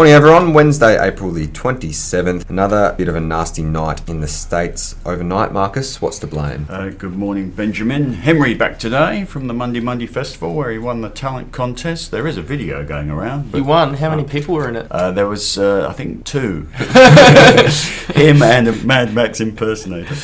Morning, everyone. Wednesday, April the 27th. Another bit of a nasty night in the States overnight. Marcus, what's to blame? Uh, good morning, Benjamin. Henry back today from the Mundi Mundi Festival where he won the talent contest. There is a video going around. You won. How many people were in it? Uh, there was, uh, I think, two. him and a Mad Max impersonator.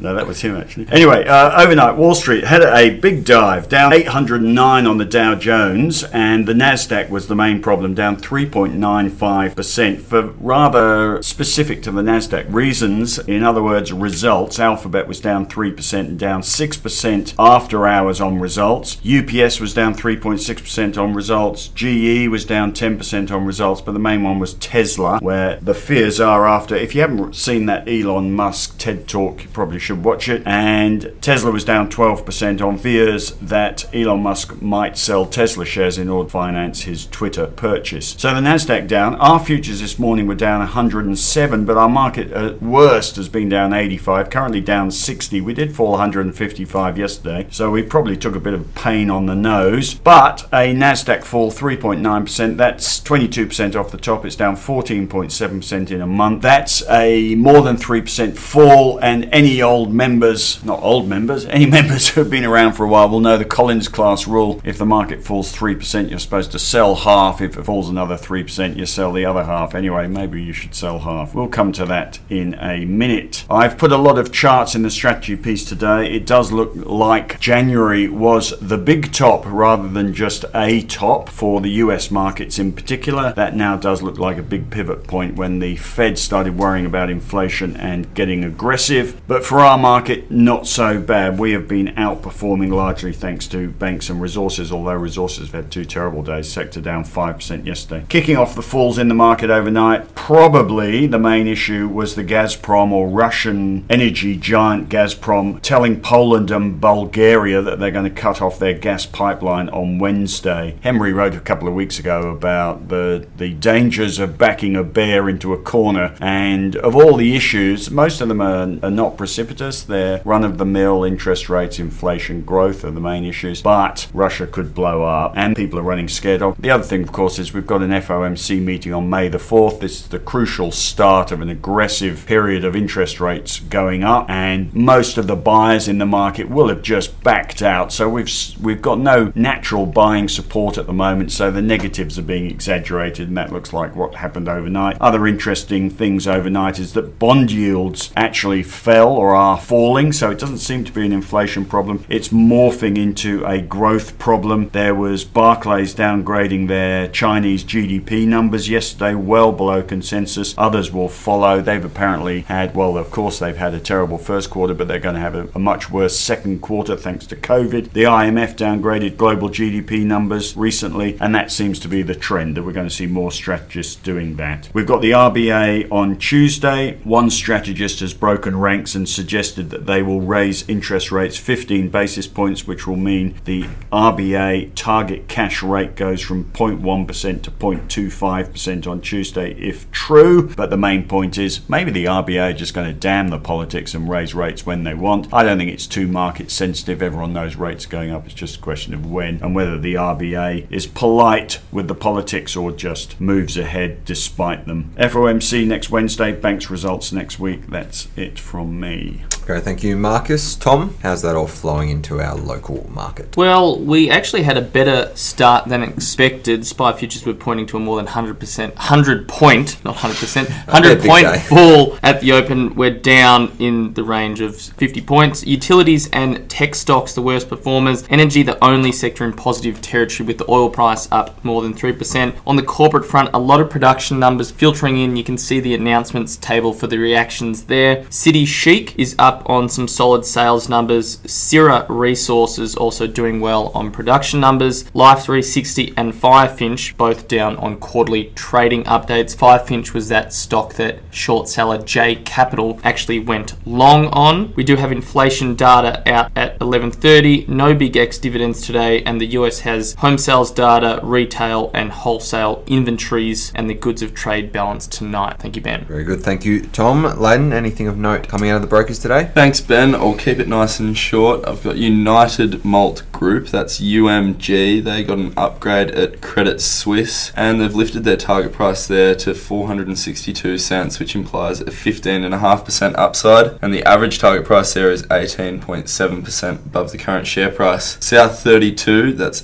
No, that was him actually. Anyway, uh, overnight, Wall Street had a big dive, down 809 on the Dow Jones, and the Nasdaq was the main problem, down 3.95% for rather specific to the Nasdaq reasons. In other words, results. Alphabet was down 3% and down 6% after hours on results. UPS was down 3.6% on results. GE was down 10% on results, but the main one was Tesla, where the fears are after. If you haven't seen that Elon Musk TED talk, you probably should watch it. And Tesla was down 12% on fears that Elon Musk might sell Tesla shares in order to finance his Twitter purchase. So the Nasdaq down. Our futures this morning were down 107, but our market at worst has been down 85. Currently down 60. We did fall 155 yesterday, so we probably took a bit of pain on the nose. But a Nasdaq fall 3.9%. That's 22% off the top. It's down 14.7% in a month. That's a more than 3% fall, and any old members, not old members, any members who have been around for a while will know the Collins class rule. If the market falls 3%, you're supposed to sell half. If it falls another 3%, you sell the other half. Anyway, maybe you should sell half. We'll come to that in a minute. I've put a lot of charts in the strategy piece today. It does look like January was the big top rather than just a top for the US markets in particular. That now does look like a big pivot point when the Fed started worrying about inflation and getting aggressive. But for our market, not so bad. We have been outperforming largely thanks to banks and resources, although resources have had two terrible days. Sector down 5% yesterday. Kicking off the falls in the market overnight, probably the main issue was the Gazprom or Russian energy giant Gazprom telling Poland and Bulgaria that they're going to cut off their gas pipeline on Wednesday. Henry wrote a couple of weeks ago about the, the dangers of backing a bear into a corner, and of all the issues, most of them are, are not precipitous. They're run of the mill interest rates, inflation, growth are the main issues, but Russia could blow up, and people are running scared of. The other thing, of course, is we've got an FOMC meeting on May the 4th. This is the crucial start of an aggressive period of interest rates going up, and most of the buyers in the market will have just backed out. So we've we've got no natural buying support at the moment. So the negatives are being exaggerated, and that looks like what happened overnight. Other interesting things overnight is that bond yields actually fell or are falling. So it doesn't seem to be an inflation problem. It's morphing into a growth problem. There was Barclays downgrading their Chinese GDP numbers yesterday, well below consensus. Others will follow. They've apparently had, well, of course, they've had a terrible first quarter, but they're going to have a, a much worse second quarter thanks to COVID. The IMF downgraded global GDP numbers recently, and that seems to be the trend that we're going to see more strategists doing that. We've got the RBA on Tuesday. One strategist has broken ranks and suggested that they will raise interest rates 15 basis points, which will mean the RBA target cash rate goes from 0.1% to 0.25% on Tuesday, if true. But the main point is maybe the RBA are just going to damn the politics and raise rates when they want. I don't think it's too market sensitive. Everyone knows rates are going up. It's just a question of when and whether the RBA is polite with the politics or just moves ahead despite them. FOMC next Wednesday, banks results next week. That's it from me. Okay, thank you, Marcus. Tom, how's that all flowing into our local market? Well, we actually had a better start than expected. SPI futures were pointing to a more than 100%, 100 point, not 100%, 100 point fall at the open. We're down in the range of 50 points. Utilities and tech stocks, the worst performers. Energy, the only sector in positive territory with the oil price up more than 3%. On the corporate front, a lot of production numbers filtering in. You can see the announcements table for the reactions there. City Chic is up on some solid sales numbers. Syrah Resources also doing well on production numbers. Life 360 and Firefinch both down on quarterly trading updates. Firefinch was that stock that short seller J Capital actually went long on. We do have inflation data out at 11:30. No big X dividends today, and the US has home sales data, retail and wholesale inventories, and the goods of trade balance tonight. Thank you, Ben. Very good, thank you, Tom. Leighton, anything of note coming out of the brokers today? Thanks, Ben. I'll keep it nice and short. I've got United Malt Group, that's UMG. They got an upgrade at Credit Suisse and they've lifted their target price there to 462 cents, which implies a 15.5% upside. And the average target price there is 18.7% above the current share price. South 32, that's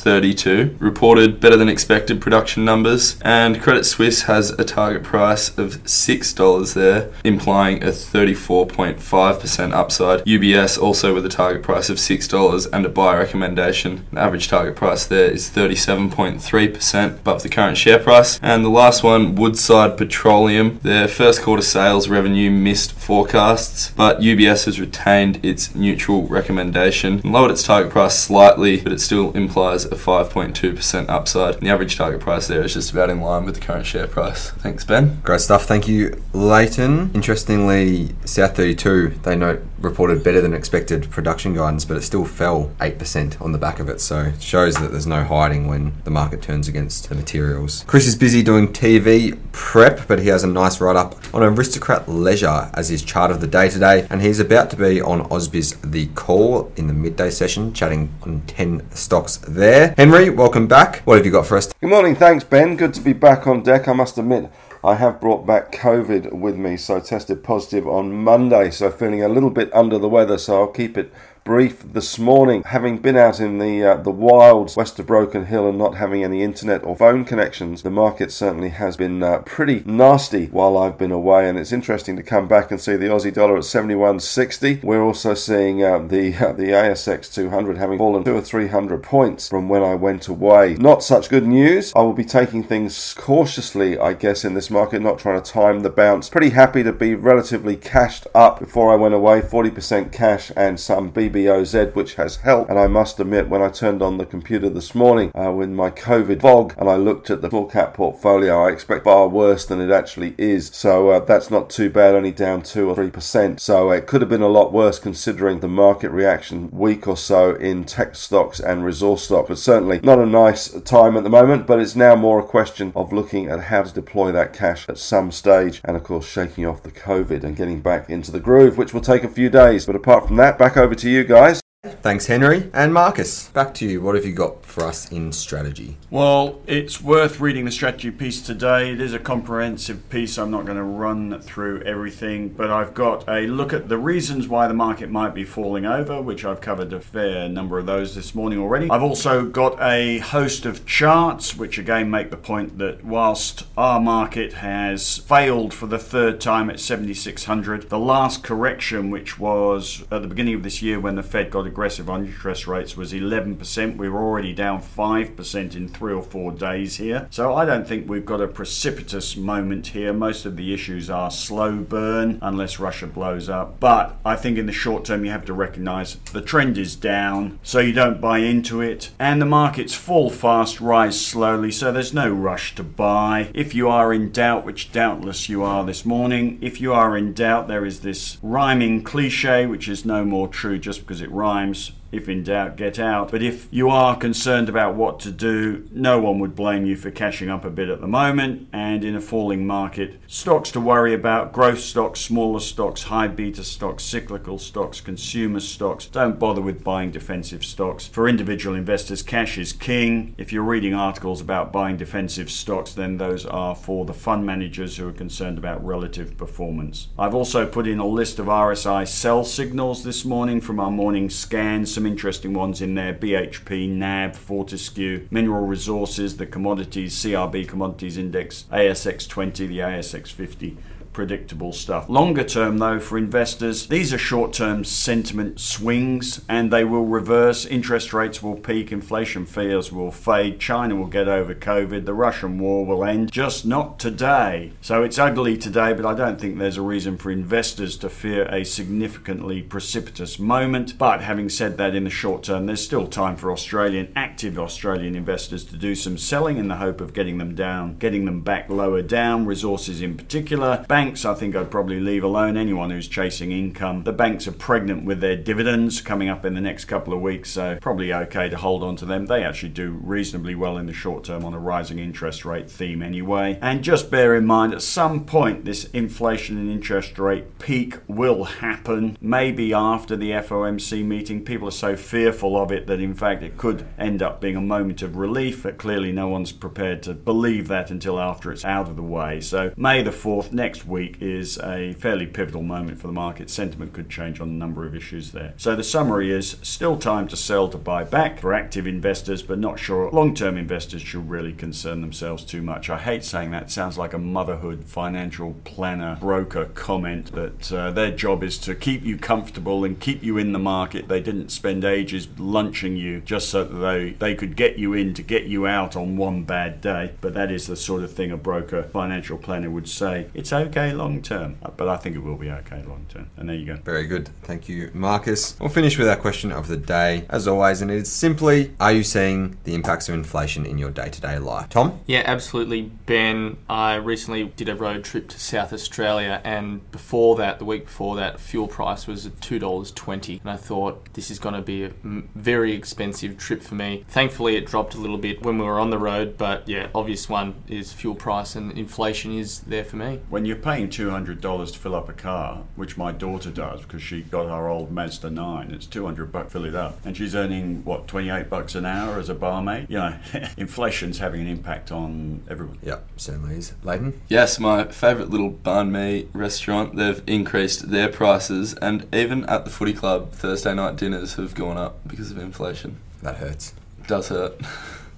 S32, reported better than expected production numbers, and Credit Suisse has a target price of $6 there, implying a 34.5% upside. UBS also with a target price of $6 and a buy recommendation. The average target price there is 37.3% above the current share price. And the last one, Woodside Petroleum, their first quarter sales revenue missed forecasts, but UBS has retained its neutral recommendation and lowered its target price slightly, but it still implies a 5.2% upside. And the average target price there is just about in line with the current share price. Thanks, Ben. Great stuff. Thank you, Leighton. Interestingly, South 32, they note reported better than expected production guidance, but it still fell 8% on the back of it. So it shows that there's no hiding when the market turns against the materials. Chris is busy doing TV prep, but he has a nice write up on Aristocrat Leisure as his chart of the day today. And he's about to be on Ausbiz The Call in the midday session, chatting on 10 stocks there. Henry, welcome back. What have you got for us? Good morning, thanks Ben. Good to be back on deck. I must admit, I have brought back COVID with me, so I tested positive on Monday, so feeling a little bit under the weather, so I'll keep it brief this morning. Having been out in the uh, the wilds west of Broken Hill and not having any internet or phone connections, the market certainly has been uh, pretty nasty while I've been away. And it's interesting to come back and see the Aussie dollar at 71.60. We're also seeing uh, the uh, the ASX 200 having fallen two or three hundred points from when I went away. Not such good news. I will be taking things cautiously, I guess, in this market, not trying to time the bounce. Pretty happy to be relatively cashed up before I went away, 40% cash and some BB BOZ, which has helped. And I must admit, when I turned on the computer this morning uh, with my COVID fog and I looked at the full cap portfolio, I expect far worse than it actually is. So uh, that's not too bad, only down 2 or 3%. So it could have been a lot worse considering the market reaction week or so in tech stocks and resource stocks. But certainly not a nice time at the moment, but it's now more a question of looking at how to deploy that cash at some stage and, of course, shaking off the COVID and getting back into the groove, which will take a few days. But apart from that, back over to you guys. Thanks, Henry. And Marcus, back to you. What have you got for us in strategy? Well, it's worth reading the strategy piece today. It is a comprehensive piece. I'm not going to run through everything, but I've got a look at the reasons why the market might be falling over, which I've covered a fair number of those this morning already. I've also got a host of charts, which again make the point that whilst our market has failed for the third time at 7600, the last correction, which was at the beginning of this year when the Fed got aggressive interest rates was 11%. We were already down 5% in three or four days here. So I don't think we've got a precipitous moment here. Most of the issues are slow burn unless Russia blows up. But I think in the short term, you have to recognize the trend is down, so you don't buy into it. And the markets fall fast, rise slowly, so there's no rush to buy. If you are in doubt, which doubtless you are this morning, if you are in doubt, there is this rhyming cliche, which is no more true just because it rhymes times if in doubt, get out. But if you are concerned about what to do, no one would blame you for cashing up a bit at the moment. And in a falling market, stocks to worry about growth stocks, smaller stocks, high beta stocks, cyclical stocks, consumer stocks. Don't bother with buying defensive stocks. For individual investors, cash is king. If you're reading articles about buying defensive stocks, then those are for the fund managers who are concerned about relative performance. I've also put in a list of RSI sell signals this morning from our morning scans some interesting ones in there. BHP, NAB, Fortescue, Mineral Resources, the Commodities, CRB Commodities Index, ASX 20, the ASX 50 predictable stuff. Longer term, though, for investors, these are short term sentiment swings and they will reverse. Interest rates will peak, inflation fears will fade, China will get over COVID, the Russian war will end, just not today. So it's ugly today, but I don't think there's a reason for investors to fear a significantly precipitous moment. But having said that, in the short term. There's still time for Australian, active Australian investors to do some selling in the hope of getting them down, getting them back lower down, resources in particular. Banks, I think I'd probably leave alone anyone who's chasing income. The banks are pregnant with their dividends coming up in the next couple of weeks, so probably okay to hold on to them. They actually do reasonably well in the short term on a rising interest rate theme anyway. And just bear in mind at some point this inflation and interest rate peak will happen, maybe after the FOMC meeting. People are so fearful of it that in fact it could end up being a moment of relief, but clearly no one's prepared to believe that until after it's out of the way. So May the 4th, next week, is a fairly pivotal moment for the market. Sentiment could change on a number of issues there. So the summary is still time to sell to buy back for active investors, but not sure long term investors should really concern themselves too much. I hate saying that, it sounds like a motherhood financial planner broker comment that uh, their job is to keep you comfortable and keep you in the market. They didn't spend ages lunching you just so that they, they could get you in to get you out on one bad day. But that is the sort of thing a broker financial planner would say. It's okay long term, uh, but I think it will be okay long term. And there you go. Very good. Thank you, Marcus. We'll finish with our question of the day, as always, and it is simply Are you seeing the impacts of inflation in your day to day life? Tom? Yeah, absolutely, Ben. I recently did a road trip to South Australia, and before that, the week before that, fuel price was at $2.20. And I thought, this is going to be a very expensive trip for me. Thankfully, it dropped a little bit when we were on the road, but yeah, obvious one is fuel price, and inflation is there for me. When you're paying $200 to fill up a car, which my daughter does because she got her old Mazda 9, it's 200 bucks fill it up. And she's earning, what, 28 bucks an hour as a barmaid? You know, inflation's having an impact on everyone. Yep, certainly is. Leighton? Yes, my favourite little banh mi restaurant, they've increased their prices, and even at the footy club, Thursday night dinners have gone up because of inflation. That hurts. Does hurt.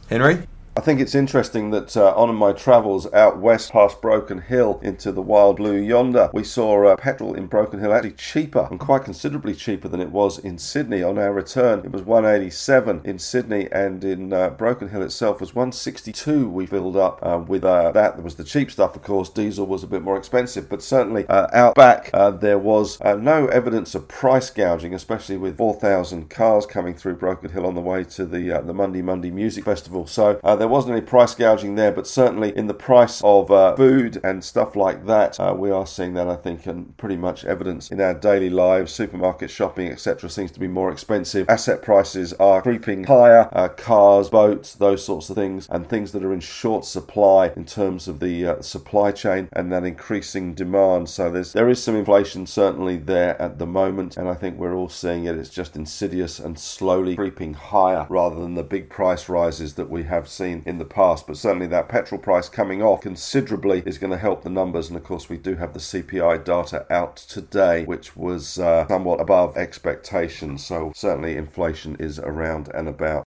Henry? I think it's interesting that uh, on my travels out west past Broken Hill into the wild blue yonder, we saw uh, petrol in Broken Hill actually cheaper and quite considerably cheaper than it was in Sydney. On our return, it was 187 in Sydney, and in uh, Broken Hill itself was 162. We filled up uh, with uh, that. There was the cheap stuff, of course. Diesel was a bit more expensive, but certainly uh, out back there was no evidence of price gouging, especially with 4,000 cars coming through Broken Hill on the way to the the Mundi Mundi Music Festival. So there wasn't any price gouging there, but certainly in the price of uh, food and stuff like that, uh, we are seeing that I think and pretty much evidence in our daily lives. Supermarket shopping, etc., seems to be more expensive. Asset prices are creeping higher. Uh, cars, boats, those sorts of things, and things that are in short supply in terms of the uh, supply chain and that increasing demand. So there's there is some inflation certainly there at the moment, and I think we're all seeing it. It's just insidious and slowly creeping higher rather than the big price rises that we have seen in the past. But certainly that petrol price coming off considerably is going to help the numbers. And of course, we do have the CPI data out today, which was uh, somewhat above expectations. So certainly inflation is around and about.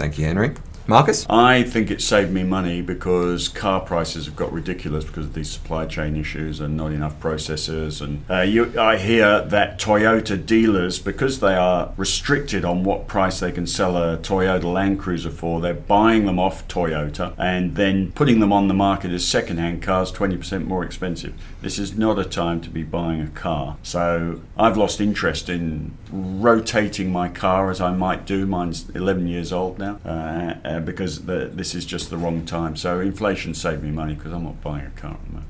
Thank you, Henry. Marcus? I think it saved me money because car prices have got ridiculous because of these supply chain issues and not enough processors. And uh, you, I hear that Toyota dealers, because they are restricted on what price they can sell a Toyota Land Cruiser for, they're buying them off Toyota and then putting them on the market as second-hand cars, 20% more expensive. This is not a time to be buying a car. So I've lost interest in rotating my car as I might do. Mine's 11 years old now. Uh, uh, because the, this is just the wrong time. So inflation saved me money because I'm not buying a car at the moment.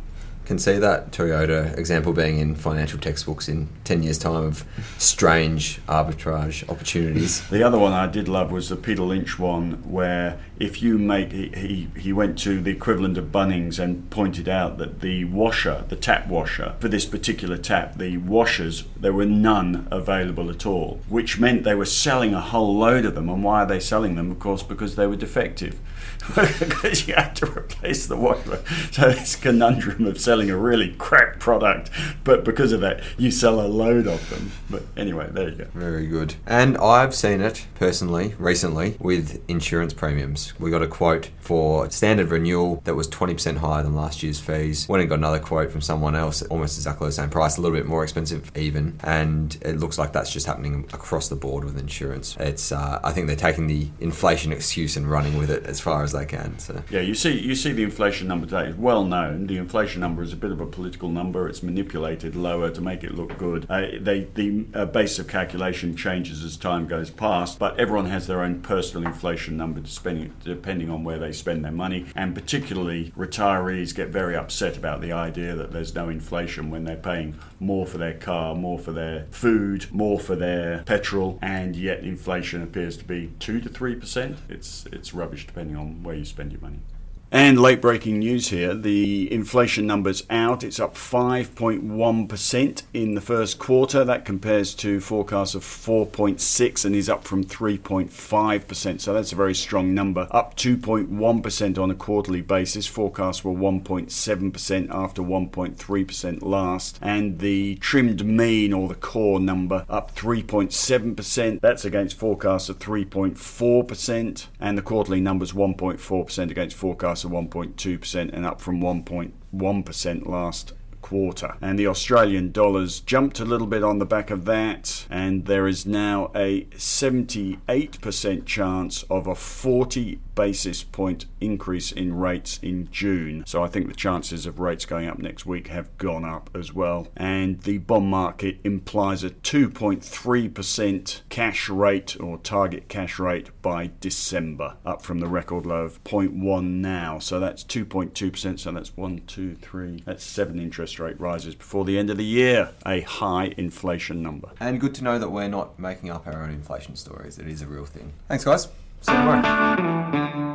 Can see that Toyota example being in financial textbooks in 10 years' time of strange arbitrage opportunities. The other one I did love was the Peter Lynch one, where if you make, he, he, he went to the equivalent of Bunnings and pointed out that the washer, the tap washer, for this particular tap, the washers, there were none available at all, which meant they were selling a whole load of them. And why are they selling them? Of course, because they were defective. because you had to replace the washer. So this conundrum of selling a really crap product, but because of that, you sell a load of them. But anyway, there you go. Very good. And I've seen it personally recently with insurance premiums. We got a quote for standard renewal that was 20% higher than last year's fees. Went and got another quote from someone else, almost exactly the same price, a little bit more expensive even. And it looks like that's just happening across the board with insurance. It's uh, I think they're taking the inflation excuse and running with it as far as they can. So Yeah, you see, you see the inflation number today. It's well known. The inflation number is is a bit of a political number. It's manipulated lower to make it look good. Uh, they, the uh, base of calculation changes as time goes past, but everyone has their own personal inflation number depending, depending on where they spend their money. And particularly, retirees get very upset about the idea that there's no inflation when they're paying more for their car, more for their food, more for their petrol, and yet inflation appears to be 2 to 3%. It's, it's rubbish depending on where you spend your money. And late breaking news here the inflation numbers out. It's up 5.1% in the first quarter. That compares to forecasts of 4.6 and is up from 3.5%. So that's a very strong number. Up 2.1% on a quarterly basis. Forecasts were 1.7% after 1.3% last. And the trimmed mean or the core number up 3.7%. That's against forecasts of 3.4%. And the quarterly numbers 1.4% against forecasts of 1.2% and up from 1.1% last quarter. And the Australian dollars jumped a little bit on the back of that, and there is now a 78% chance of a 40 basis point increase in rates in June. So I think the chances of rates going up next week have gone up as well. And the bond market implies a 2.3% cash rate or target cash rate by December, up from the record low of 0.1 now. So that's 2.2%. So that's one, two, three. That's seven interest rate rises before the end of the year. A high inflation number. And good to know that we're not making up our own inflation stories. It is a real thing. Thanks, guys. 下一块。